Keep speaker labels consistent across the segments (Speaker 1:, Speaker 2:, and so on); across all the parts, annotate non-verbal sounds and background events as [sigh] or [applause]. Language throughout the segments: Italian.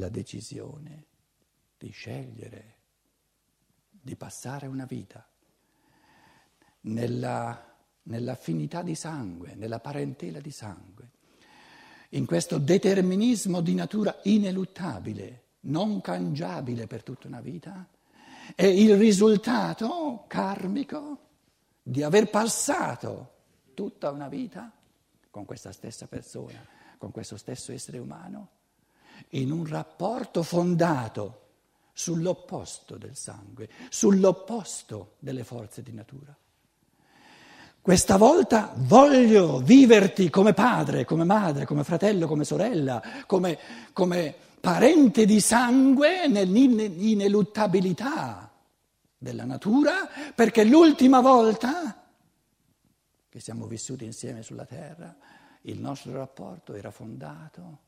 Speaker 1: la decisione di scegliere, di passare una vita nella, nell'affinità di sangue, nella parentela di sangue, in questo determinismo di natura ineluttabile, non cangiabile per tutta una vita, è il risultato karmico di aver passato tutta una vita con questa stessa persona, con questo stesso essere umano, in un rapporto fondato sull'opposto del sangue, sull'opposto delle forze di natura. Questa volta voglio viverti come padre, come madre, come fratello, come sorella, come, come parente di sangue nell'ineluttabilità della natura, perché l'ultima volta che siamo vissuti insieme sulla terra, il nostro rapporto era fondato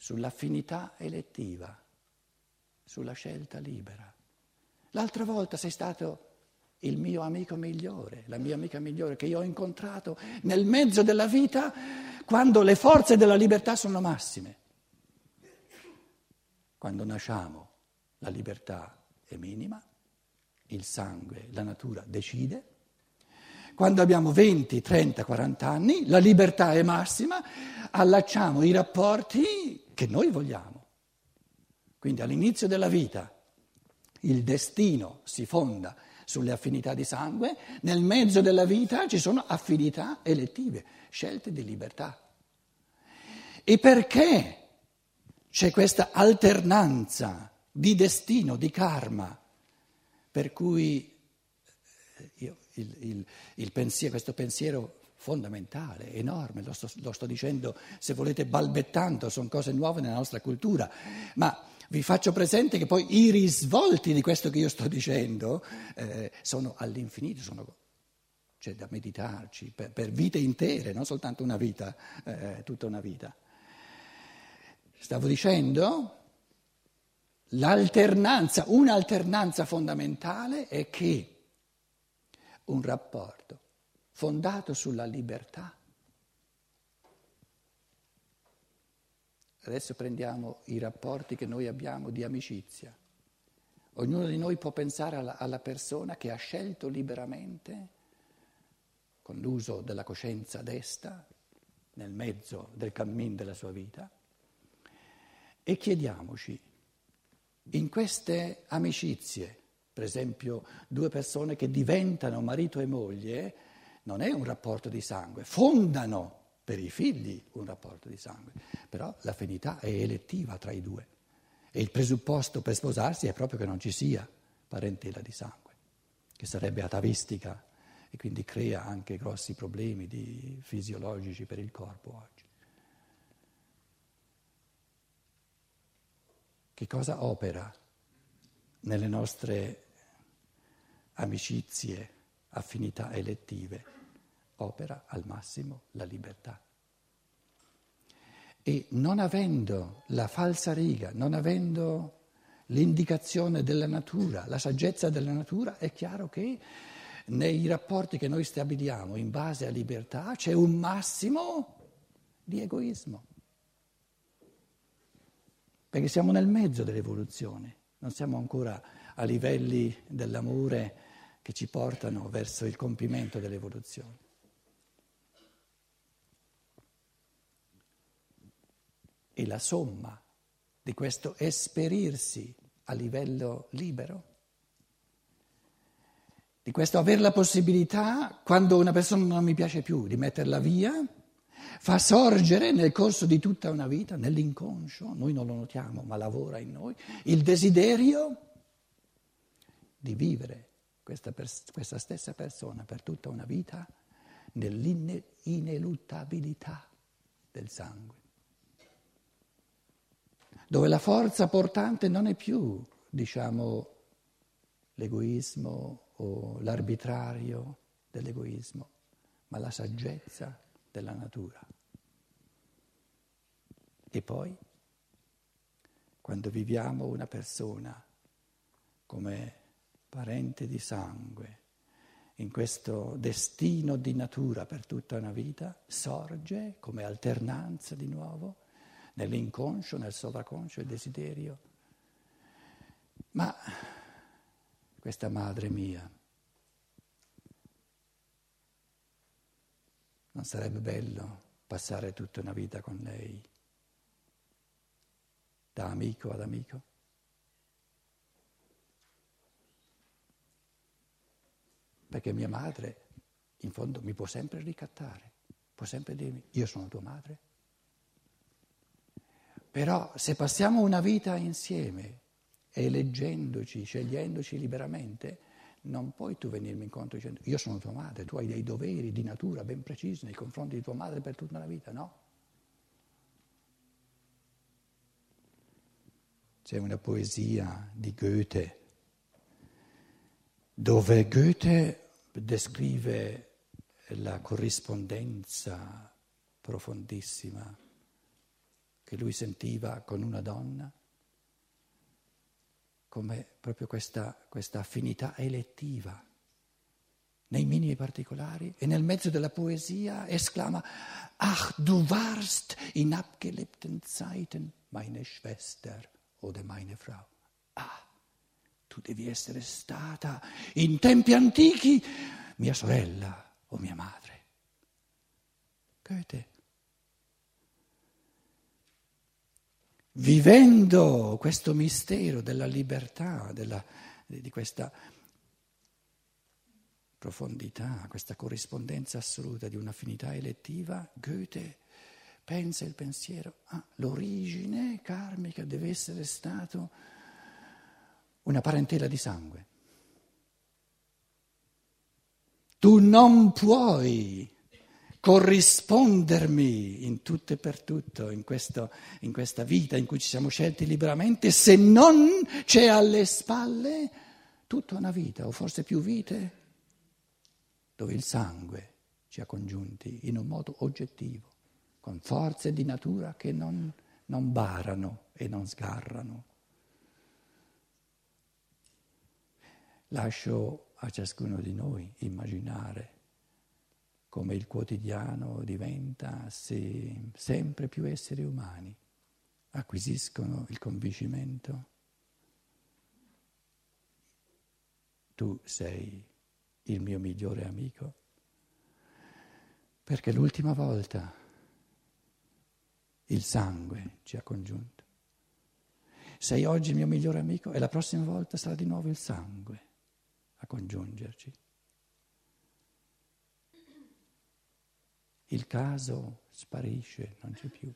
Speaker 1: sull'affinità elettiva, sulla scelta libera. L'altra volta sei stato il mio amico migliore, la mia amica migliore che io ho incontrato nel mezzo della vita quando le forze della libertà sono massime. Quando nasciamo la libertà è minima, il sangue, la natura decide. Quando abbiamo 20, 30, 40 anni, la libertà è massima, allacciamo i rapporti che noi vogliamo. Quindi all'inizio della vita il destino si fonda sulle affinità di sangue, nel mezzo della vita ci sono affinità elettive, scelte di libertà. E perché c'è questa alternanza di destino, di karma, per cui eh, io, il, il, il pensiero, questo pensiero fondamentale, enorme, lo sto, lo sto dicendo se volete balbettando, sono cose nuove nella nostra cultura, ma vi faccio presente che poi i risvolti di questo che io sto dicendo eh, sono all'infinito, sono, c'è da meditarci per, per, vite intere, non soltanto una vita, eh, tutta una vita. Stavo dicendo, l'alternanza, un'alternanza fondamentale è che un rapporto fondato sulla libertà Adesso prendiamo i rapporti che noi abbiamo di amicizia. Ognuno di noi può pensare alla, alla persona che ha scelto liberamente, con l'uso della coscienza desta, nel mezzo del cammin della sua vita, e chiediamoci, in queste amicizie, per esempio due persone che diventano marito e moglie, non è un rapporto di sangue, fondano per i figli un rapporto di sangue, però l'affinità è elettiva tra i due e il presupposto per sposarsi è proprio che non ci sia parentela di sangue, che sarebbe atavistica e quindi crea anche grossi problemi fisiologici per il corpo oggi. Che cosa opera nelle nostre amicizie, affinità elettive? opera al massimo la libertà. E non avendo la falsa riga, non avendo l'indicazione della natura, la saggezza della natura, è chiaro che nei rapporti che noi stabiliamo in base a libertà c'è un massimo di egoismo. Perché siamo nel mezzo dell'evoluzione, non siamo ancora a livelli dell'amore che ci portano verso il compimento dell'evoluzione. e la somma di questo esperirsi a livello libero, di questo avere la possibilità, quando una persona non mi piace più, di metterla via, fa sorgere nel corso di tutta una vita, nell'inconscio, noi non lo notiamo, ma lavora in noi, il desiderio di vivere questa, pers- questa stessa persona per tutta una vita nell'ineluttabilità del sangue dove la forza portante non è più, diciamo, l'egoismo o l'arbitrario dell'egoismo, ma la saggezza della natura. E poi, quando viviamo una persona come parente di sangue, in questo destino di natura per tutta una vita, sorge come alternanza di nuovo nell'inconscio, nel sovraconscio, il desiderio. Ma questa madre mia, non sarebbe bello passare tutta una vita con lei, da amico ad amico? Perché mia madre, in fondo, mi può sempre ricattare, può sempre dirmi, io sono tua madre. Però se passiamo una vita insieme, eleggendoci, scegliendoci liberamente, non puoi tu venirmi incontro dicendo io sono tua madre, tu hai dei doveri di natura ben precisi nei confronti di tua madre per tutta la vita, no? C'è una poesia di Goethe dove Goethe descrive la corrispondenza profondissima che lui sentiva con una donna, come proprio questa, questa affinità elettiva nei minimi particolari e nel mezzo della poesia esclama Ach, du warst in abgelebten Zeiten meine Schwester oder meine Frau. Ah, tu devi essere stata in tempi antichi mia sorella o mia madre. Goethe. Vivendo questo mistero della libertà, della, di questa profondità, questa corrispondenza assoluta di un'affinità elettiva, Goethe pensa il pensiero, ah, l'origine karmica deve essere stato una parentela di sangue. Tu non puoi corrispondermi in tutto e per tutto, in, questo, in questa vita in cui ci siamo scelti liberamente, se non c'è alle spalle tutta una vita, o forse più vite, dove il sangue ci ha congiunti in un modo oggettivo, con forze di natura che non, non barano e non sgarrano. Lascio a ciascuno di noi immaginare come il quotidiano diventa se sempre più esseri umani acquisiscono il convincimento. Tu sei il mio migliore amico, perché l'ultima volta il sangue ci ha congiunto. Sei oggi il mio migliore amico e la prossima volta sarà di nuovo il sangue a congiungerci. Il caso sparisce, non c'è più.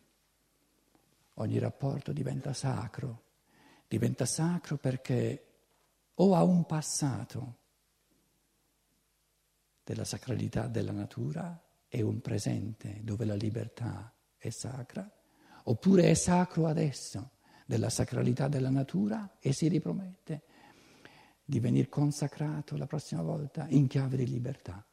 Speaker 1: Ogni rapporto diventa sacro, diventa sacro perché o ha un passato della sacralità della natura e un presente dove la libertà è sacra, oppure è sacro adesso della sacralità della natura e si ripromette di venire consacrato la prossima volta in chiave di libertà.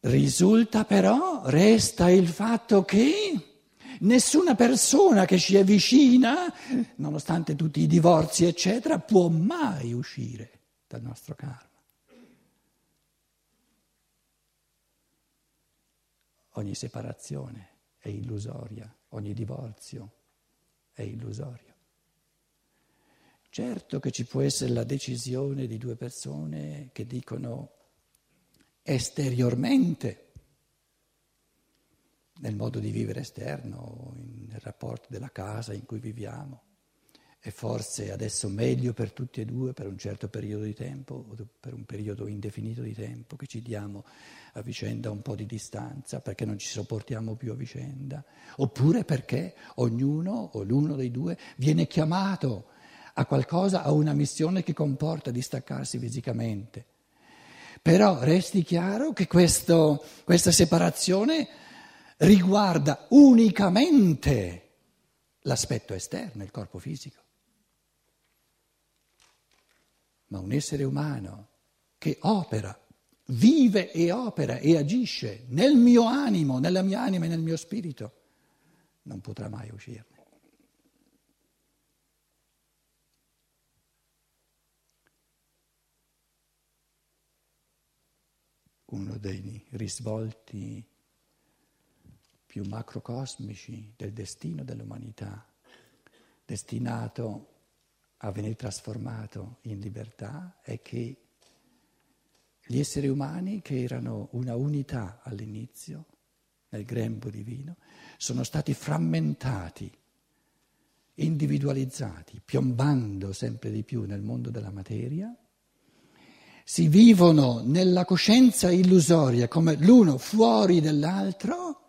Speaker 1: Risulta però, resta il fatto che nessuna persona che ci è vicina, nonostante tutti i divorzi, eccetera, può mai uscire dal nostro karma. Ogni separazione è illusoria, ogni divorzio è illusorio. Certo che ci può essere la decisione di due persone che dicono esteriormente, nel modo di vivere esterno, nel rapporto della casa in cui viviamo, è forse adesso meglio per tutti e due per un certo periodo di tempo o per un periodo indefinito di tempo che ci diamo a vicenda un po' di distanza perché non ci sopportiamo più a vicenda, oppure perché ognuno o l'uno dei due viene chiamato a qualcosa, a una missione che comporta distaccarsi fisicamente. Però resti chiaro che questo, questa separazione riguarda unicamente l'aspetto esterno, il corpo fisico. Ma un essere umano che opera, vive e opera e agisce nel mio animo, nella mia anima e nel mio spirito, non potrà mai uscirne. Uno dei risvolti più macrocosmici del destino dell'umanità, destinato a venire trasformato in libertà, è che gli esseri umani, che erano una unità all'inizio, nel grembo divino, sono stati frammentati, individualizzati, piombando sempre di più nel mondo della materia, si vivono nella coscienza illusoria come l'uno fuori dell'altro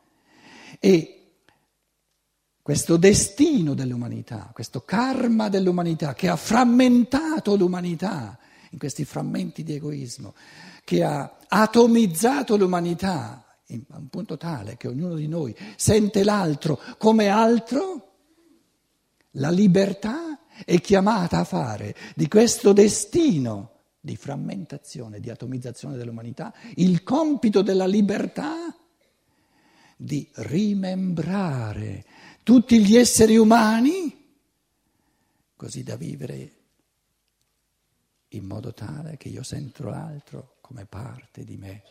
Speaker 1: e questo destino dell'umanità, questo karma dell'umanità che ha frammentato l'umanità in questi frammenti di egoismo, che ha atomizzato l'umanità a un punto tale che ognuno di noi sente l'altro come altro, la libertà è chiamata a fare di questo destino di frammentazione, di atomizzazione dell'umanità, il compito della libertà di rimembrare tutti gli esseri umani così da vivere in modo tale che io sento l'altro come parte di me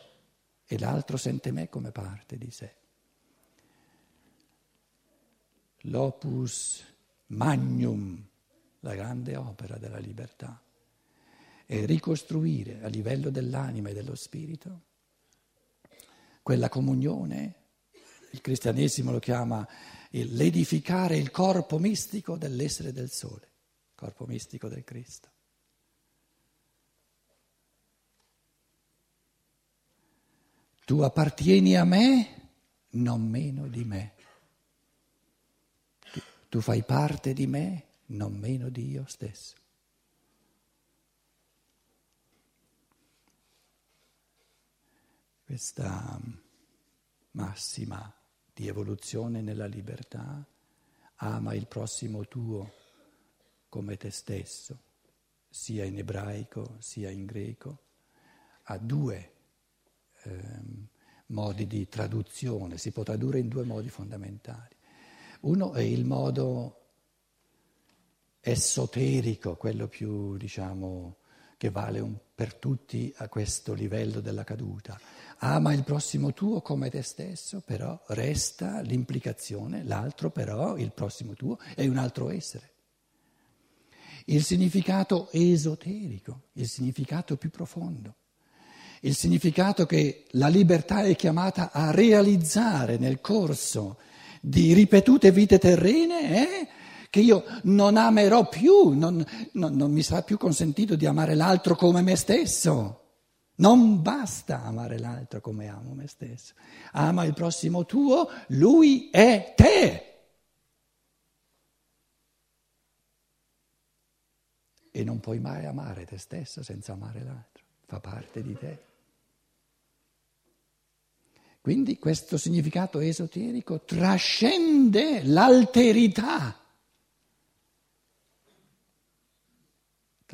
Speaker 1: e l'altro sente me come parte di sé. L'opus magnum, la grande opera della libertà, è ricostruire a livello dell'anima e dello spirito quella comunione, il cristianesimo lo chiama l'edificare il corpo mistico dell'essere del sole, corpo mistico del Cristo. Tu appartieni a me non meno di me. Tu, tu fai parte di me non meno di io stesso. Questa massima di evoluzione nella libertà ama il prossimo tuo come te stesso, sia in ebraico sia in greco, ha due Ehm, modi di traduzione, si può tradurre in due modi fondamentali. Uno è il modo esoterico, quello più, diciamo, che vale un, per tutti a questo livello della caduta. Ama il prossimo tuo come te stesso, però resta l'implicazione, l'altro però, il prossimo tuo, è un altro essere. Il significato esoterico, il significato più profondo il significato che la libertà è chiamata a realizzare nel corso di ripetute vite terrene è che io non amerò più, non, non, non mi sarà più consentito di amare l'altro come me stesso. Non basta amare l'altro come amo me stesso. Ama il prossimo tuo, lui è te. E non puoi mai amare te stesso senza amare l'altro, fa parte di te. Quindi questo significato esoterico trascende l'alterità,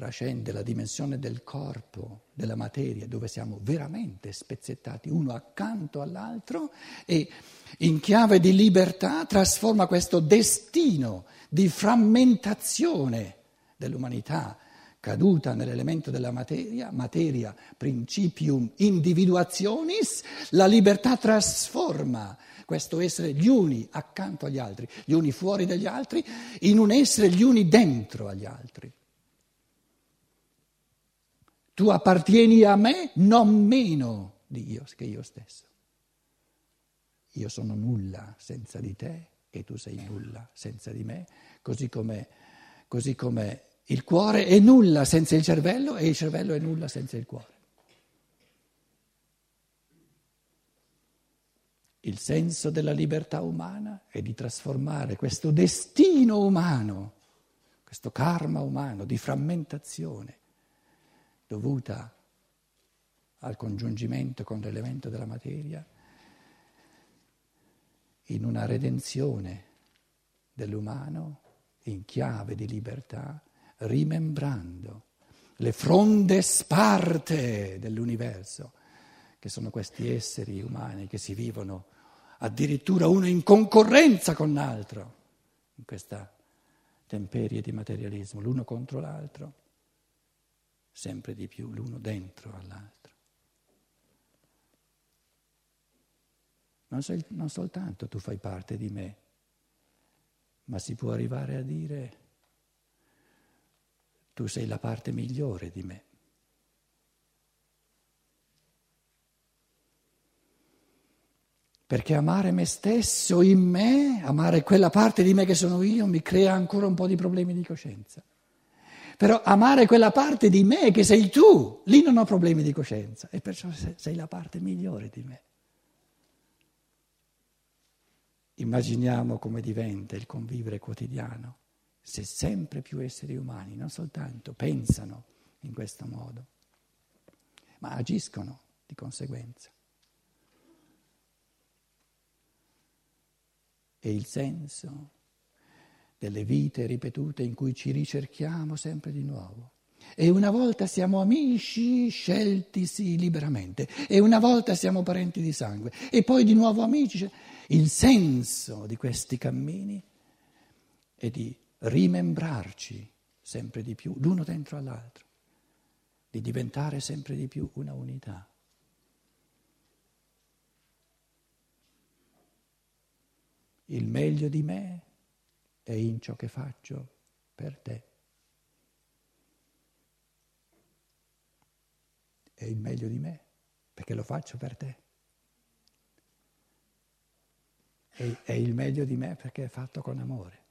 Speaker 1: trascende la dimensione del corpo, della materia, dove siamo veramente spezzettati uno accanto all'altro e in chiave di libertà trasforma questo destino di frammentazione dell'umanità caduta nell'elemento della materia, materia principium individuationis, la libertà trasforma questo essere gli uni accanto agli altri, gli uni fuori dagli altri, in un essere gli uni dentro agli altri. Tu appartieni a me non meno di io che io stesso. Io sono nulla senza di te e tu sei nulla senza di me, così come, così come il cuore è nulla senza il cervello e il cervello è nulla senza il cuore. Il senso della libertà umana è di trasformare questo destino umano, questo karma umano di frammentazione dovuta al congiungimento con l'elemento della materia, in una redenzione dell'umano in chiave di libertà rimembrando le fronde sparte dell'universo, che sono questi esseri umani che si vivono addirittura uno in concorrenza con l'altro, in questa temperie di materialismo, l'uno contro l'altro, sempre di più l'uno dentro all'altro. non, sei, non soltanto tu fai parte di me, ma si può arrivare a dire tu sei la parte migliore di me. Perché amare me stesso in me, amare quella parte di me che sono io, mi crea ancora un po' di problemi di coscienza. Però amare quella parte di me che sei tu, lì non ho problemi di coscienza e perciò sei la parte migliore di me. Immaginiamo come diventa il convivere quotidiano se sempre più esseri umani non soltanto pensano in questo modo, ma agiscono di conseguenza. E il senso delle vite ripetute in cui ci ricerchiamo sempre di nuovo. E una volta siamo amici sceltisi liberamente, e una volta siamo parenti di sangue, e poi di nuovo amici. Il senso di questi cammini è di rimembrarci sempre di più, l'uno dentro all'altro, di diventare sempre di più una unità. Il meglio di me è in ciò che faccio per te. È il meglio di me perché lo faccio per te. è, è il meglio di me perché è fatto con amore.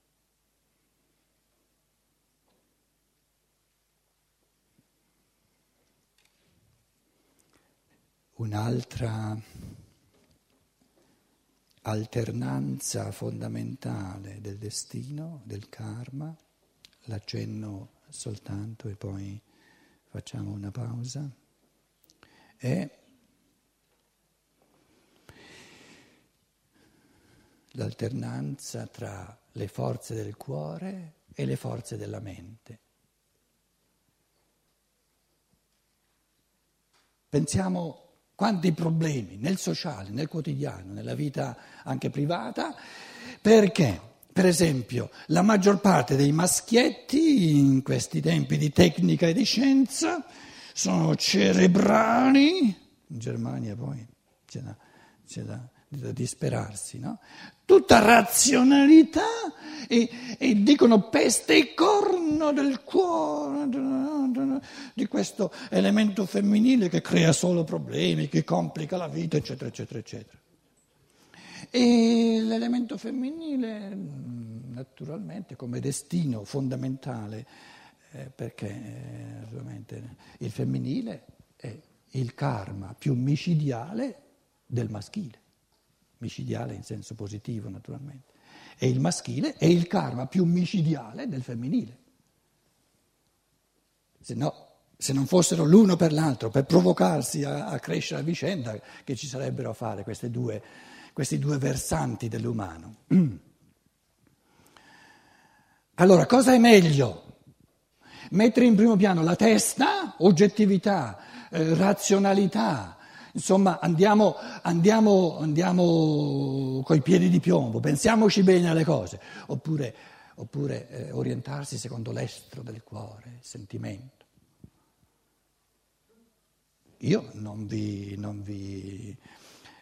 Speaker 1: Un'altra alternanza fondamentale del destino, del karma, l'accenno soltanto e poi facciamo una pausa, è l'alternanza tra le forze del cuore e le forze della mente. Pensiamo quanti problemi nel sociale, nel quotidiano, nella vita anche privata, perché, per esempio, la maggior parte dei maschietti in questi tempi di tecnica e di scienza sono cerebrali, in Germania poi c'è da, c'è da da disperarsi, no? Tutta razionalità e, e, dicono peste e corno del cuore, di questo elemento femminile che crea solo problemi, che complica la vita, eccetera, eccetera, eccetera. E l'elemento femminile, naturalmente, come destino fondamentale, eh, perché eh, il femminile è il karma più micidiale del maschile micidiale in senso positivo naturalmente, e il maschile è il karma più micidiale del femminile. Se, no, se non fossero l'uno per l'altro, per provocarsi a, a crescere a vicenda, che ci sarebbero a fare due, questi due versanti dell'umano. [clears throat] Allora, cosa è meglio? Mettere in primo piano la testa, oggettività, eh, razionalità, Insomma, andiamo, andiamo, andiamo coi piedi di piombo, pensiamoci bene alle cose, oppure, oppure eh, orientarsi secondo l'estro del cuore, il sentimento. Io non vi, non vi,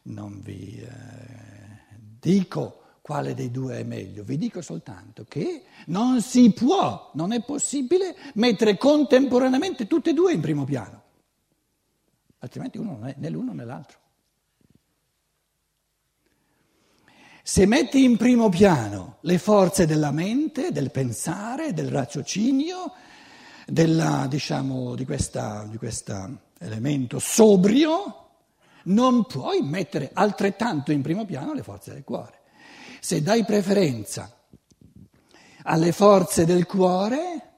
Speaker 1: non vi eh, dico quale dei due è meglio, vi dico soltanto che non si può, non è possibile mettere contemporaneamente tutte e due in primo piano altrimenti uno non è né l'uno né l'altro. Se metti in primo piano le forze della mente, del pensare, del raziocinio, della, diciamo, di questo elemento sobrio, non puoi mettere altrettanto in primo piano le forze del cuore. Se dai preferenza alle forze del cuore,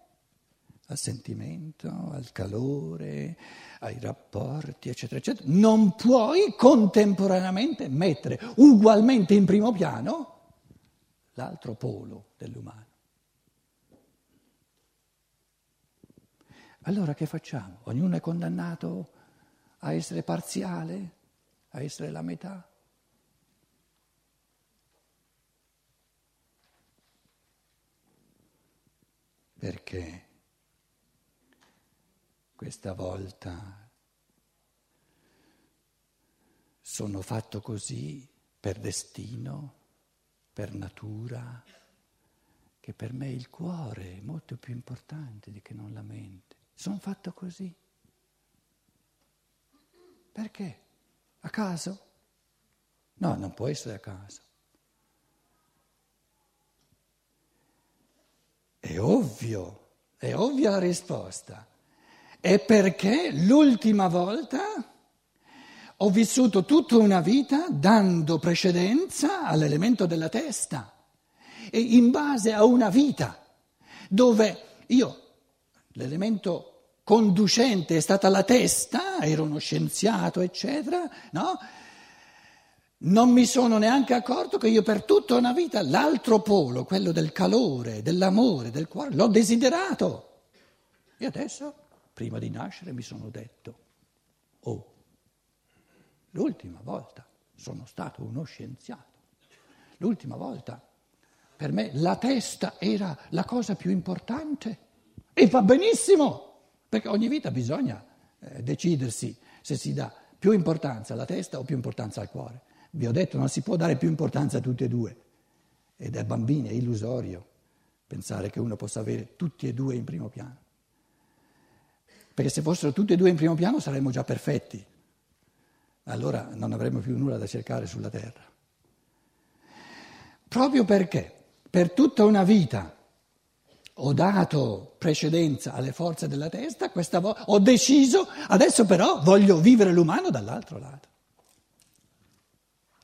Speaker 1: al sentimento, al calore, ai rapporti, eccetera, eccetera, non puoi contemporaneamente mettere ugualmente in primo piano l'altro polo dell'umano. Allora che facciamo? Ognuno è condannato a essere parziale, a essere la metà? Perché? Questa volta sono fatto così per destino, per natura, che per me il cuore è molto più importante di che non la mente. Sono fatto così. Perché? A caso? No, non può essere a caso. È ovvio, è ovvia la risposta. È perché l'ultima volta ho vissuto tutta una vita dando precedenza all'elemento della testa e in base a una vita dove io, l'elemento conducente è stata la testa, ero uno scienziato, eccetera, no? Non mi sono neanche accorto che io per tutta una vita l'altro polo, quello del calore, dell'amore, del cuore, l'ho desiderato. E adesso, prima di nascere, mi sono detto, oh, l'ultima volta sono stato uno scienziato. L'ultima volta per me la testa era la cosa più importante e va benissimo. Perché ogni vita bisogna eh, decidersi se si dà più importanza alla testa o più importanza al cuore. Vi ho detto, non si può dare più importanza a tutti e due. Ed è bambino, è illusorio pensare che uno possa avere tutti e due in primo piano. Perché se fossero tutti e due in primo piano saremmo già perfetti. Allora non avremmo più nulla da cercare sulla terra. Proprio perché per tutta una vita ho dato precedenza alle forze della testa, questa volta ho deciso, adesso però voglio vivere l'umano dall'altro lato.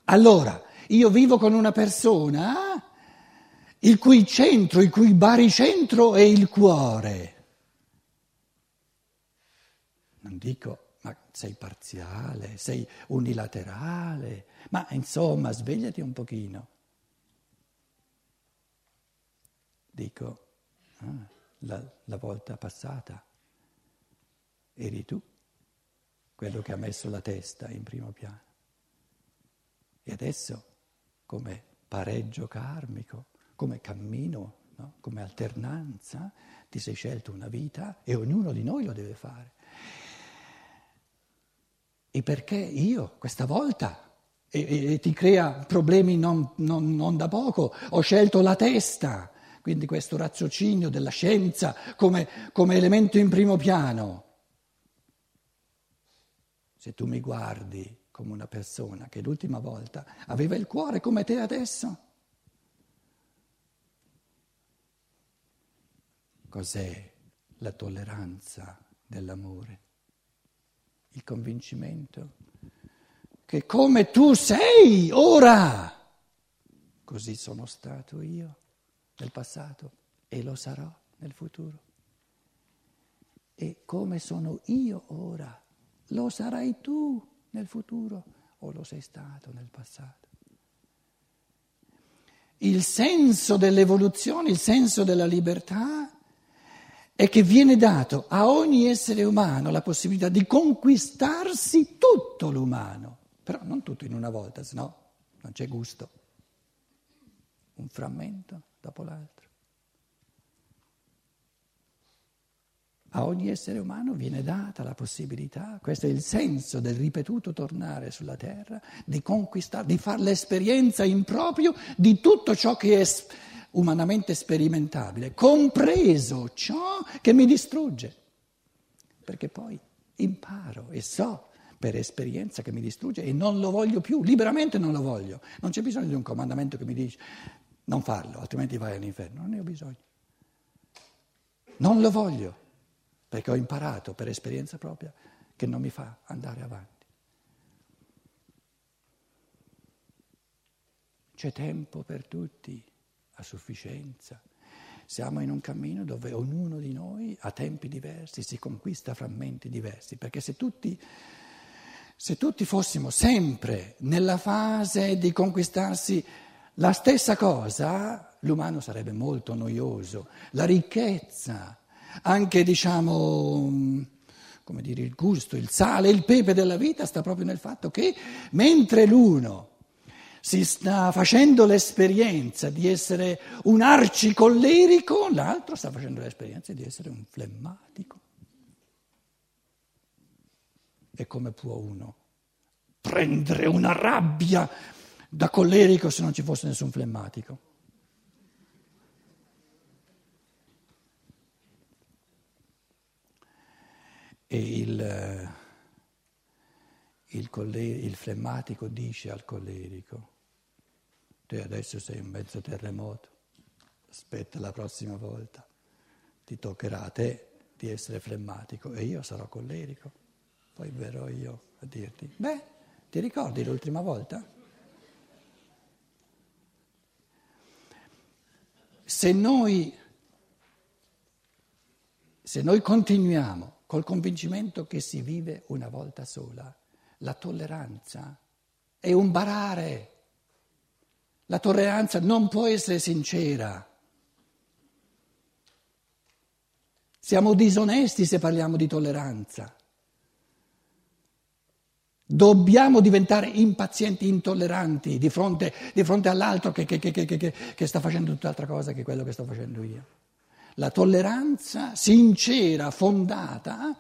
Speaker 1: Allora, io vivo con una persona il cui centro, il cui baricentro è il cuore. Non dico, ma sei parziale, sei unilaterale, ma insomma, svegliati un pochino. Dico, Ah, la, la volta passata eri tu quello che ha messo la testa in primo piano. E adesso, come pareggio karmico, come cammino, no? come alternanza, ti sei scelto una vita e ognuno di noi lo deve fare. E perché io questa volta, e, e, e ti crea problemi non, non, non da poco, ho scelto la testa quindi questo raziocinio della scienza come, come elemento in primo piano. Se tu mi guardi come una persona che l'ultima volta aveva il cuore come te adesso, cos'è la tolleranza dell'amore? Il convincimento che come tu sei ora, così sono stato io nel passato e lo sarò nel futuro. E come sono io ora, lo sarai tu nel futuro o lo sei stato nel passato. Il senso dell'evoluzione, il senso della libertà è che viene dato a ogni essere umano la possibilità di conquistarsi tutto l'umano, però non tutto in una volta, se no non c'è gusto. Un frammento dopo l'altro. A ogni essere umano viene data la possibilità, questo è il senso del ripetuto tornare sulla terra, di conquistare, di fare l'esperienza in proprio di tutto ciò che è umanamente sperimentabile, compreso ciò che mi distrugge. Perché poi imparo e so per esperienza che mi distrugge e non lo voglio più, liberamente non lo voglio. Non c'è bisogno di un comandamento che mi dice non farlo, altrimenti vai all'inferno. Non ne ho bisogno. Non lo voglio, perché ho imparato per esperienza propria che non mi fa andare avanti. C'è tempo per tutti, a sufficienza. Siamo in un cammino dove ognuno di noi a tempi diversi si conquista frammenti diversi, perché se tutti, se tutti fossimo sempre nella fase di conquistarsi la stessa cosa, l'umano sarebbe molto noioso. La ricchezza, anche diciamo, come dire, il gusto, il sale, il pepe della vita sta proprio nel fatto che mentre l'uno si sta facendo l'esperienza di essere un arcicollerico, l'altro sta facendo l'esperienza di essere un flemmatico. E come può uno prendere una rabbia da collerico se non ci fosse nessun flemmatico. E il, il, coller- il flemmatico dice al collerico, te adesso sei un mezzo terremoto, aspetta la prossima volta, ti toccherà a te di essere flemmatico e io sarò collerico, poi verrò io a dirti, beh, ti ricordi l'ultima volta? Se noi, se noi continuiamo col convincimento che si vive una volta sola, la tolleranza è un barare. La tolleranza non può essere sincera. Siamo disonesti se parliamo di tolleranza. Dobbiamo diventare impazienti, intolleranti di fronte, di fronte all'altro che, che, che, che, sta facendo tutt'altra cosa che quello che sto facendo io. La tolleranza sincera, fondata,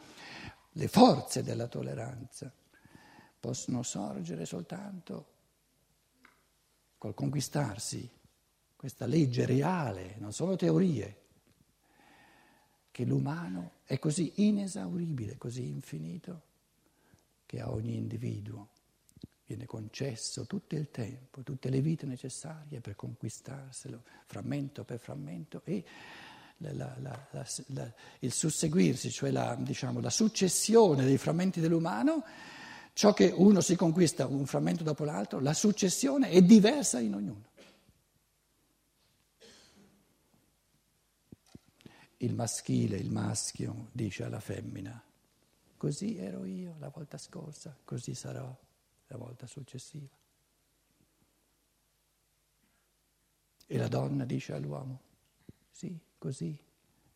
Speaker 1: le forze della tolleranza possono sorgere soltanto col conquistarsi questa legge reale, non sono teorie, che l'umano è così inesauribile, così infinito che a ogni individuo viene concesso tutto il tempo, tutte le vite necessarie per conquistarselo, frammento per frammento, e la, la, la, il susseguirsi, cioè diciamo, la successione dei frammenti dell'umano, ciò che uno si conquista un frammento dopo l'altro, la successione è diversa in ognuno. Il maschile, il maschio, dice alla femmina, Così ero io la volta scorsa, così sarò la volta successiva. E la donna dice all'uomo, sì, così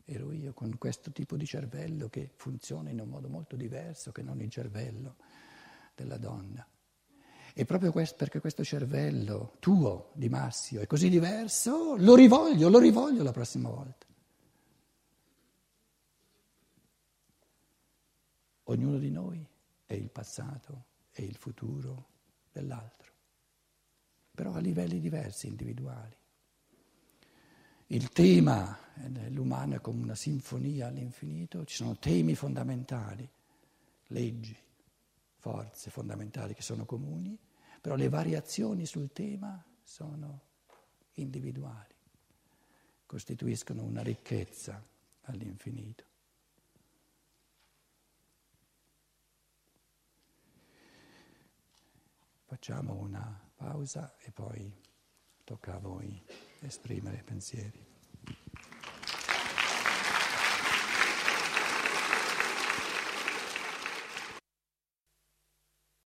Speaker 1: ero io con questo tipo di cervello che funziona in un modo molto diverso che non il cervello della donna. E proprio questo, perché questo cervello tuo di Massio è così diverso, lo rivoglio, lo rivoglio la prossima volta. Ognuno di noi è il passato e il futuro dell'altro, però a livelli diversi, individuali. Il tema, eh, l'umano è come una sinfonia all'infinito, ci sono temi fondamentali, leggi, forze fondamentali che sono comuni, però le variazioni sul tema sono individuali, costituiscono una ricchezza all'infinito. Facciamo una pausa e poi tocca a voi esprimere pensieri.